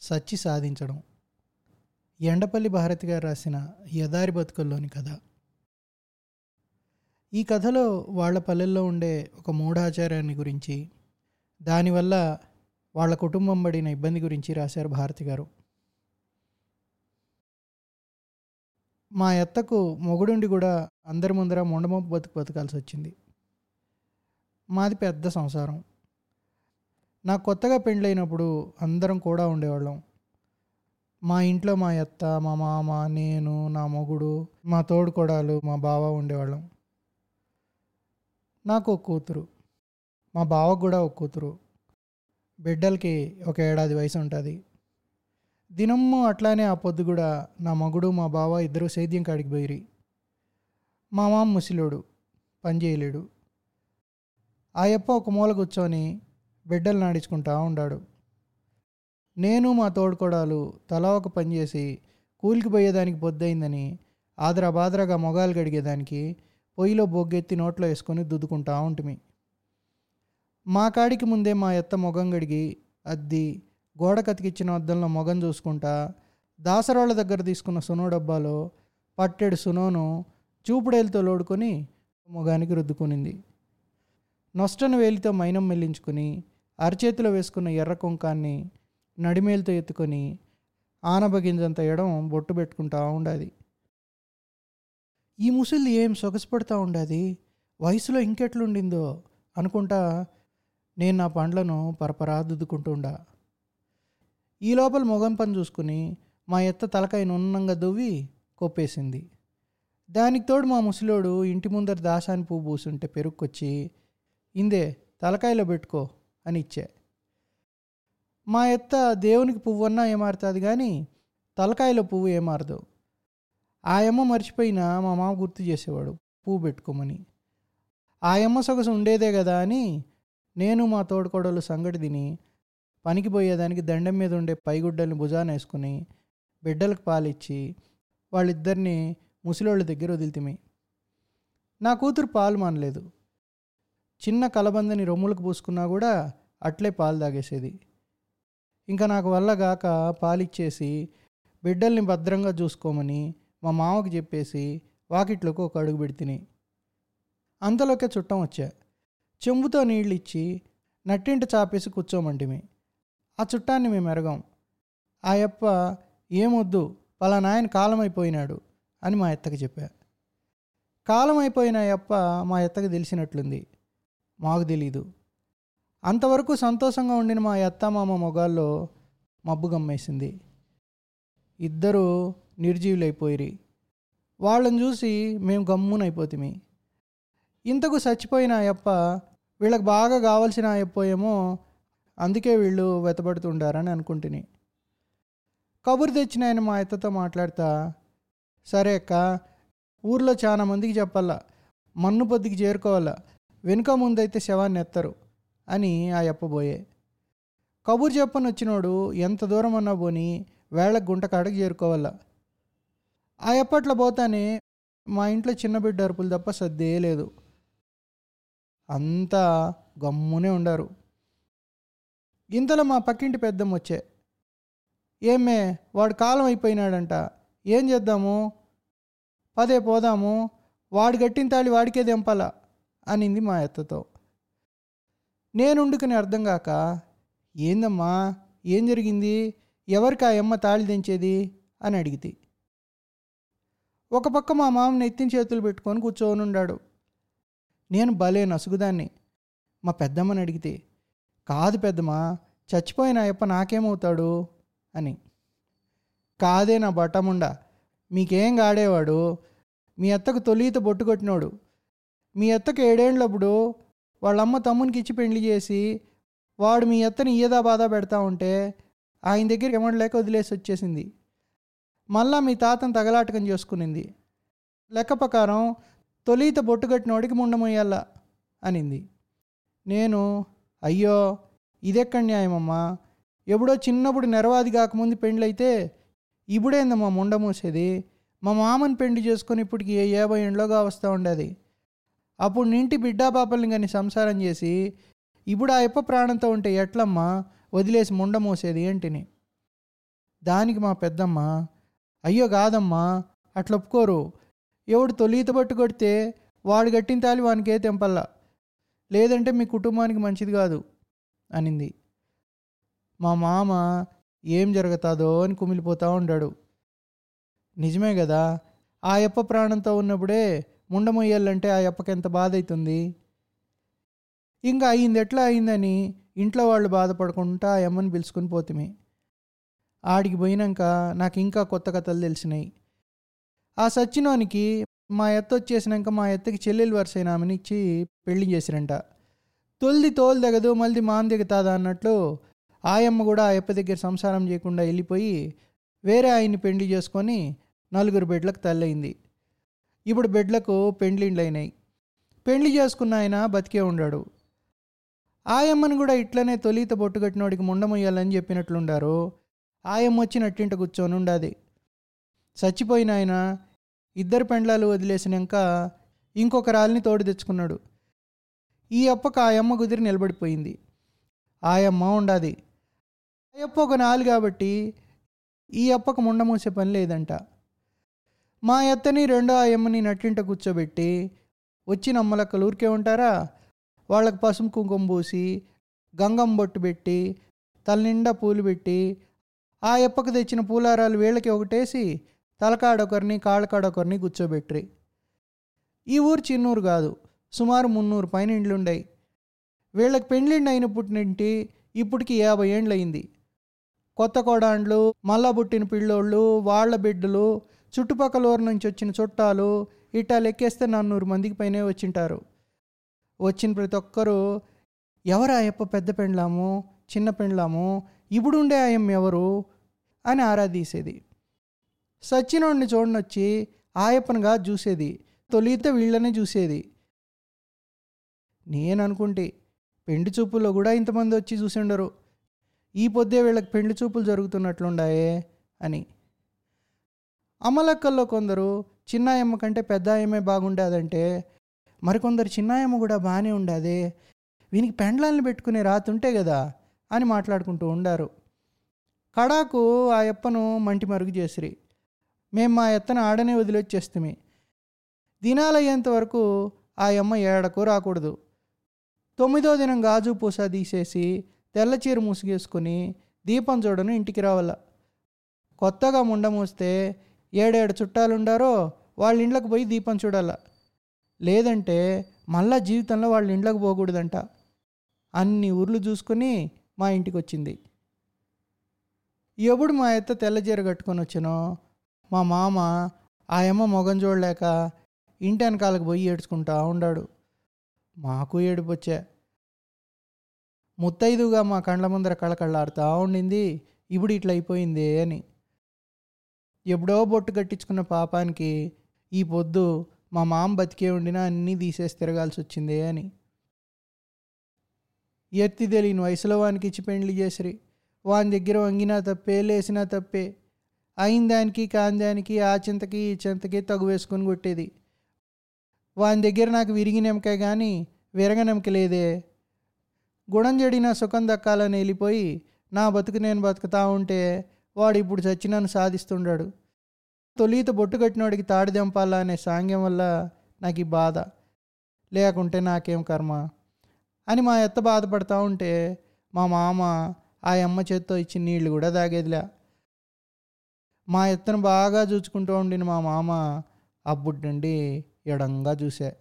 సచ్చి సాధించడం. ఎండపల్లి భారతి గారు రాసిన యదారి బతుకుల్లోని కథ. ఈ కథలో వాళ్ళ పల్లెల్లో ఉండే ఒక మూఢాచార్యాన్ని గురించి దానివల్ల వాళ్ళ కుటుంబం పడిన ఇబ్బంది గురించి రాశారు భారతి గారు. మా ఎత్తకు మొగుడుండి కూడా అందరి ముందర మొండమొప్పు బతుకు బతకాల్సి వచ్చింది మాది పెద్ద సంసారం. నాకు కొత్తగా పెండ్లైనప్పుడు అందరం కూడా ఉండేవాళ్ళం. మా ఇంట్లో మా అత్త మా మామ నేను నా మొగుడు మా తోడుకోడాలు మా బావ ఉండేవాళ్ళం. నాకు ఒక కూతురు. మా బావకు కూడా ఒక కూతురు. బిడ్డలకి ఒక ఏడాది వయసు ఉంటుంది. దినము అట్లానే ఆ పొద్దు కూడా నా మగుడు మా బావ ఇద్దరు సేద్యం కాడికి పోయిరి. మా మామ ముసిలోడు పని చేయలేడు. ఆ యప్ప ఒక మూల కూర్చొని బిడ్డలు నాడించుకుంటా ఉండాడు. నేను మా తోడుకోడాలు తలా ఒక పని చేసి కూలికి పోయేదానికి పొద్దయిందని ఆదరా బాదరాగా మొగాలు గడిగేదానికి పొయ్యిలో బొగ్గెత్తి నోట్లో వేసుకొని దుద్దుకుంటా ఉంటుమి. మా కాడికి ముందే మా ఎత్త మొగం గడిగి అద్ది గోడ కతికిచ్చిన అద్దంలో మొగం చూసుకుంటా దాసరాళ్ళ దగ్గర తీసుకున్న సునో డబ్బాలో పట్టెడు సునోను చూపుడేలతో లోడుకొని మొగానికి రుద్దుకునింది. నొస్టను వేలితో మైనం మెల్లించుకుని అరచేతిలో వేసుకున్న ఎర్ర కుంకాన్ని నడిమేలుతో ఎత్తుకొని ఆనబగింజంత ఎడం బొట్టు పెట్టుకుంటా ఉండాది. ఈ ముసలిది ఏం సొగసుపడతా ఉండాది? వయసులో ఇంకెట్లుండిందో అనుకుంటా నేను నా పండ్లను పరపరా దుద్దుకుంటుండా ఈ లోపల మొగం పని చూసుకుని మా ఎత్త తలకాయ నున్నంగా దువ్వి కొప్పేసింది. దానికి తోడు మా ముసలోడు ఇంటి ముందర దాసాని పువ్వు పూసుంటే పెరుక్కొచ్చి ఇందే తలకాయలో పెట్టుకో అని ఇచ్చా. మా ఎత్త దేవునికి పువ్వు అన్నా ఏమారుతుంది కానీ తలకాయలో పువ్వు ఏమారదు. ఆయమ్మ మర్చిపోయినా మా మామ గుర్తు చేసేవాడు పువ్వు పెట్టుకోమని. ఆ సొగసు ఉండేదే కదా అని నేను మా తోడుకోడలు సంగటి తిని పనికి పోయేదానికి దండం మీద ఉండే పైగుడ్డల్ని భుజాన వేసుకుని బిడ్డలకు పాలిచ్చి వాళ్ళిద్దరిని ముసలోళ్ళ దగ్గర వదిలితిమి. నా కూతురు పాలు మానలేదు. చిన్న కలబందని రొమ్ములకు పూసుకున్నా కూడా అట్లే పాలు తాగేసేది. ఇంకా నాకు వల్ల గాక పాలిచ్చేసి బిడ్డల్ని భద్రంగా చూసుకోమని మా మామకు చెప్పేసి వాకిట్లోకి ఒక అడుగు పెడితిని. అంతలోకే చుట్టం వచ్చా. చెంబుతో నీళ్ళు ఇచ్చి నట్టింట చాపేసి కూర్చోమంటిమి. ఆ చుట్టాన్ని మేము ఎరగం. ఆ యప్ప ఏమొద్దు పలానాయన కాలమైపోయినాడు అని మా ఎత్తకి చెప్పా. కాలమైపోయిన యప్ప మా ఎత్తకి తెలిసినట్లుంది. మాకు తెలీదు. అంతవరకు సంతోషంగా ఉండిన మా అత్త మామ మొగాల్లో మబ్బు గమ్మేసింది. ఇద్దరూ నిర్జీవులైపోయిరి. వాళ్ళని చూసి మేము గమ్మునైపోతిమి. ఇంతకు చచ్చిపోయిన అయ్యప్ప వీళ్ళకి బాగా కావాల్సిన అయ్యప్పయేమో అందుకే వీళ్ళు వెతబడుతుండారని అనుకుంటుని. కబురు తెచ్చిన ఆయన మా అత్తతో మాట్లాడతా సరే అక్క ఊర్లో చాలా మందికి చెప్పాలా మన్ను పొద్దుకి చేరుకోవాలా వెనుక ముందైతే శవాన్ని ఎత్తరు అని ఆ ఎప్పబోయే కబురు చెప్పని వచ్చినోడు ఎంత దూరం అన్నా పోని వేళ గుంట కాడకు చేరుకోవాలా. ఆ ఎప్పట్లో పోతానే మా ఇంట్లో చిన్న బిడ్డ అరుపులు తప్ప సర్దే లేదు. అంతా గమ్మునే ఉండారు. ఇంతలో మా పక్కింటి పెద్దమ్మ వచ్చే. ఏమే వాడు కాలం అయిపోయినాడంట ఏం చేద్దాము? పదే పోదాము వాడు గట్టిన తాళి వాడికే దెంపాలా. అనింది మా అత్తతో. నేనుండుకుని అర్థం కాక ఏందమ్మా ఏం జరిగింది? ఎవరికి ఆ అమ్మ తాళి దించేది అని అడిగితే. ఒక పక్క మా మామని ఎత్తిన చేతులు పెట్టుకొని కూర్చోనున్నాడు నేను భలే నసుగుదాన్ని మా పెద్దమ్మని అడిగితే. కాదు పెద్దమ్మ చచ్చిపోయిన అయ్యప్ప నాకేమవుతాడు? అని. కాదే నా బట్టముండా మీకేం గాడేవాడు? మీ అత్తకు తొలిత బొట్టు కొట్టినోడు. మీ అత్తకు ఏడేండ్లప్పుడు వాళ్ళమ్మ తమ్మునికి ఇచ్చి పెళ్ళి చేసి వాడు మీ అత్తని ఈయదా బాధ పెడతా ఉంటే ఆయన దగ్గరికి లేక వదిలేసి వచ్చేసింది. మళ్ళా మీ తాతను తగలాటకం చేసుకునింది. లెక్క ప్రకారం తొలిత బొట్టు కట్టినోడికి అనింది. నేను అయ్యో ఇదెక్కడ న్యాయమమ్మా? ఎప్పుడో చిన్నప్పుడు నెరవాది కాకముందు పెండ్లైతే ఇప్పుడేందమ్మా ముండమూసేది? మా మామని పెండి చేసుకొని ఇప్పటికి ఏ యాభై ఏండ్లోగా వస్తూ ఉండేది? అప్పుడు నింటి బిడ్డా పాపల్ని కానీ సంసారం చేసి ఇప్పుడు ఆ ఎప్ప ప్రాణంతో ఉంటే ఎట్లమ్మా? వదిలేసి ముండ మోసేది ఏంటిని? దానికి మా పెద్దమ్మ. అయ్యో కాదమ్మా అట్లా ఒప్పుకోరు. ఎవడు తొలిత పట్టు కొడితే వాడు గట్టిన తాలి వానికే తెంపల్లా. లేదంటే మీ కుటుంబానికి మంచిది కాదు. అనింది. మా మామ ఏం జరుగుతుందో అని కుమిలిపోతూ ఉండాడు. నిజమే కదా ఆ అప్ప ప్రాణంతో ఉన్నప్పుడే ముండమొయ్యాలంటే ఆ అప్పకి ఎంత బాధ అవుతుంది ఇంకా అయింది ఎట్లా అయిందని ఇంట్లో వాళ్ళు బాధపడకుండా ఆ అమ్మని పిలుచుకుని పోతిమి. ఆడికి పోయినాక నాకు ఇంకా కొత్త కథలు తెలిసినాయి. ఆ సచ్చినోనికి మా ఎత్త వచ్చేసినాక మా ఎత్తకి చెల్లెలు వరుసైన ఆమెని ఇచ్చి పెళ్ళి చేసిరంట. తొలిది తోలు దిగదు మళ్ళీ మాన్ దిగుతాదా అన్నట్లు ఆయమ్మ కూడా ఆ అప్ప దగ్గర సంసారం చేయకుండా వెళ్ళిపోయి వేరే ఆయన్ని పెళ్ళి చేసుకొని నలుగురు బిడ్డలకు తల్లయింది. ఇప్పుడు బిడ్డలకు పెండ్లిండ్లైనాయి పెండ్లి చేసుకున్న ఆయన బతికే ఉండాడు. ఆయమ్మను కూడా ఇట్లనే తొలిత బొట్టు కట్టినోడికి ముండమొయ్యాలని చెప్పినట్లుండారు. ఆయమ్మ వచ్చినట్టింట కూర్చొని ఉండాది. చచ్చిపోయిన ఆయన ఇద్దరు పెండ్లాలు వదిలేసినాక ఇంకొక రాలిని తోడు తెచ్చుకున్నాడు. ఈ అప్పకు ఆ కుదిరి నిలబడిపోయింది. ఆయమ్మ ఉండాది. ఆ ఒక నాలు కాబట్టి ఈ అప్పకు ముండమూసే పని లేదంట. మా ఎత్తని రెండో ఆయమ్మని నట్టింట కూర్చోబెట్టి వచ్చిన అమ్మలక్కలు ఊరికే ఉంటారా? వాళ్ళకి పసుపు కుంకుమ పూసి గంగం బొట్టు పెట్టి తలనిండా పూలు పెట్టి ఆ ఎప్పకు తెచ్చిన పూలారాలు వీళ్ళకి ఒకటేసి తలకాడొకరిని కాళ్ళకాడొకరిని కూర్చోబెట్టి ఈ ఊరు చిన్నూరు కాదు సుమారు మున్నూరు పైన ఇండ్లుండాయి. వీళ్ళకి పెండ్లిండి అయినప్పటి నుండి ఇప్పటికి యాభై ఏండ్లయింది. కొత్త కోడాండ్లు మళ్ళా పుట్టిన పిల్లోళ్ళు వాళ్ళ బిడ్డలు చుట్టుపక్కల ఊరు నుంచి వచ్చిన చుట్టాలు ఇట్టా లెక్కేస్తే నన్నూరు మందికి పైనే వచ్చింటారు. వచ్చిన ప్రతి ఒక్కరూ ఎవరు ఆయప్ప పెద్ద పెండ్లాము? చిన్న పెండ్లాము? ఇప్పుడుండే ఆయమ్మ ఎవరు? అని ఆరా తీసేది. సచ్చినోడిని చూడనొచ్చి ఆయప్పనుగా చూసేది తొలిత వీళ్ళనే చూసేది. నేను అనుకుంటే పెండి చూపుల్లో కూడా ఇంతమంది వచ్చి చూసిండరు ఈ పొద్దే వీళ్ళకి పెండ్లి చూపులు జరుగుతున్నట్లుండాయే అని. అమలక్కల్లో కొందరు చిన్నాయమ్మ కంటే పెద్ద ఆయమ్మే బాగుండేదంటే మరికొందరు చిన్నాయమ్మ కూడా బాగానే ఉండేది వీనికి పెండ్లాన్ని పెట్టుకునే రాతుంటే కదా అని మాట్లాడుకుంటూ ఉండారు. కడాకు ఆ ఎప్పను మంటి మరుగు చేసిరి. మేము మా ఎత్తను ఆడనే వదిలొచ్చేస్తుమి. దినాలయ్యేంత వరకు ఆ అమ్మ ఏడకు రాకూడదు. తొమ్మిదో దినం గాజు పూస తీసేసి తెల్ల చీర దీపం చూడను ఇంటికి రావాల. కొత్తగా ముండ మూస్తే ఏడేడు చుట్టాలుండారో వాళ్ళ ఇండ్లకు పోయి దీపం చూడాల. లేదంటే మళ్ళా జీవితంలో వాళ్ళ ఇండ్లకు పోకూడదంట. అన్ని ఊర్లు చూసుకొని మా ఇంటికి వచ్చింది ఎప్పుడు మా అత్త తెల్లజీర కట్టుకొని వచ్చినో మా మామ ఆయమ్మ మొగం చూడలేక ఇంటి వెనకాలకు పోయి ఏడ్చుకుంటా ఉండాడు. మాకు ఏడుపు వచ్చా ముత్తైదుగా మా కండ్ల ముందర కళకళ్ళాడుతూ ఉండింది. ఇప్పుడు ఇట్లా అయిపోయిందే అని. ఎప్పుడో బొట్టు కట్టించుకున్న పాపానికి ఈ పొద్దు మా మామ బతికే ఉండినా అన్నీ తీసేసి తిరగాల్సి వచ్చిందే అని. ఎత్తి తెలియని వయసులో వానికి ఇచ్చి పెండ్లి చేసిరి. వాని దగ్గర వంగినా తప్పే లేసినా తప్పే. అయిన దానికి కాని దానికి ఆ చింతకి ఈ చింతకి తగు వేసుకొని కొట్టేది. వాని దగ్గర నాకు విరిగి నెమకాయ కానీ విరగ నెమక లేదే. గుణం చెడిన సుఖం దక్కాలని వెళ్ళిపోయి నా బతుకు నేను బతుకుతా ఉంటే వాడు ఇప్పుడు చచ్చి నన్ను సాధిస్తుండాడు. తొలిత బొట్టు కట్టినోడికి తాడి దెంపాలా అనే సాంగ్యం వల్ల నాకు ఈ బాధ. లేకుంటే నాకేం కర్మ? అని మా ఎత్త బాధపడతా ఉంటే మా మామ ఆ అమ్మ చేత్తో ఇచ్చిన నీళ్ళు కూడా తాగేదిలే. మా ఎత్తను బాగా చూసుకుంటూ ఉండిన మా మామ అబ్బుడ్ నుండి ఎడంగా చూసే.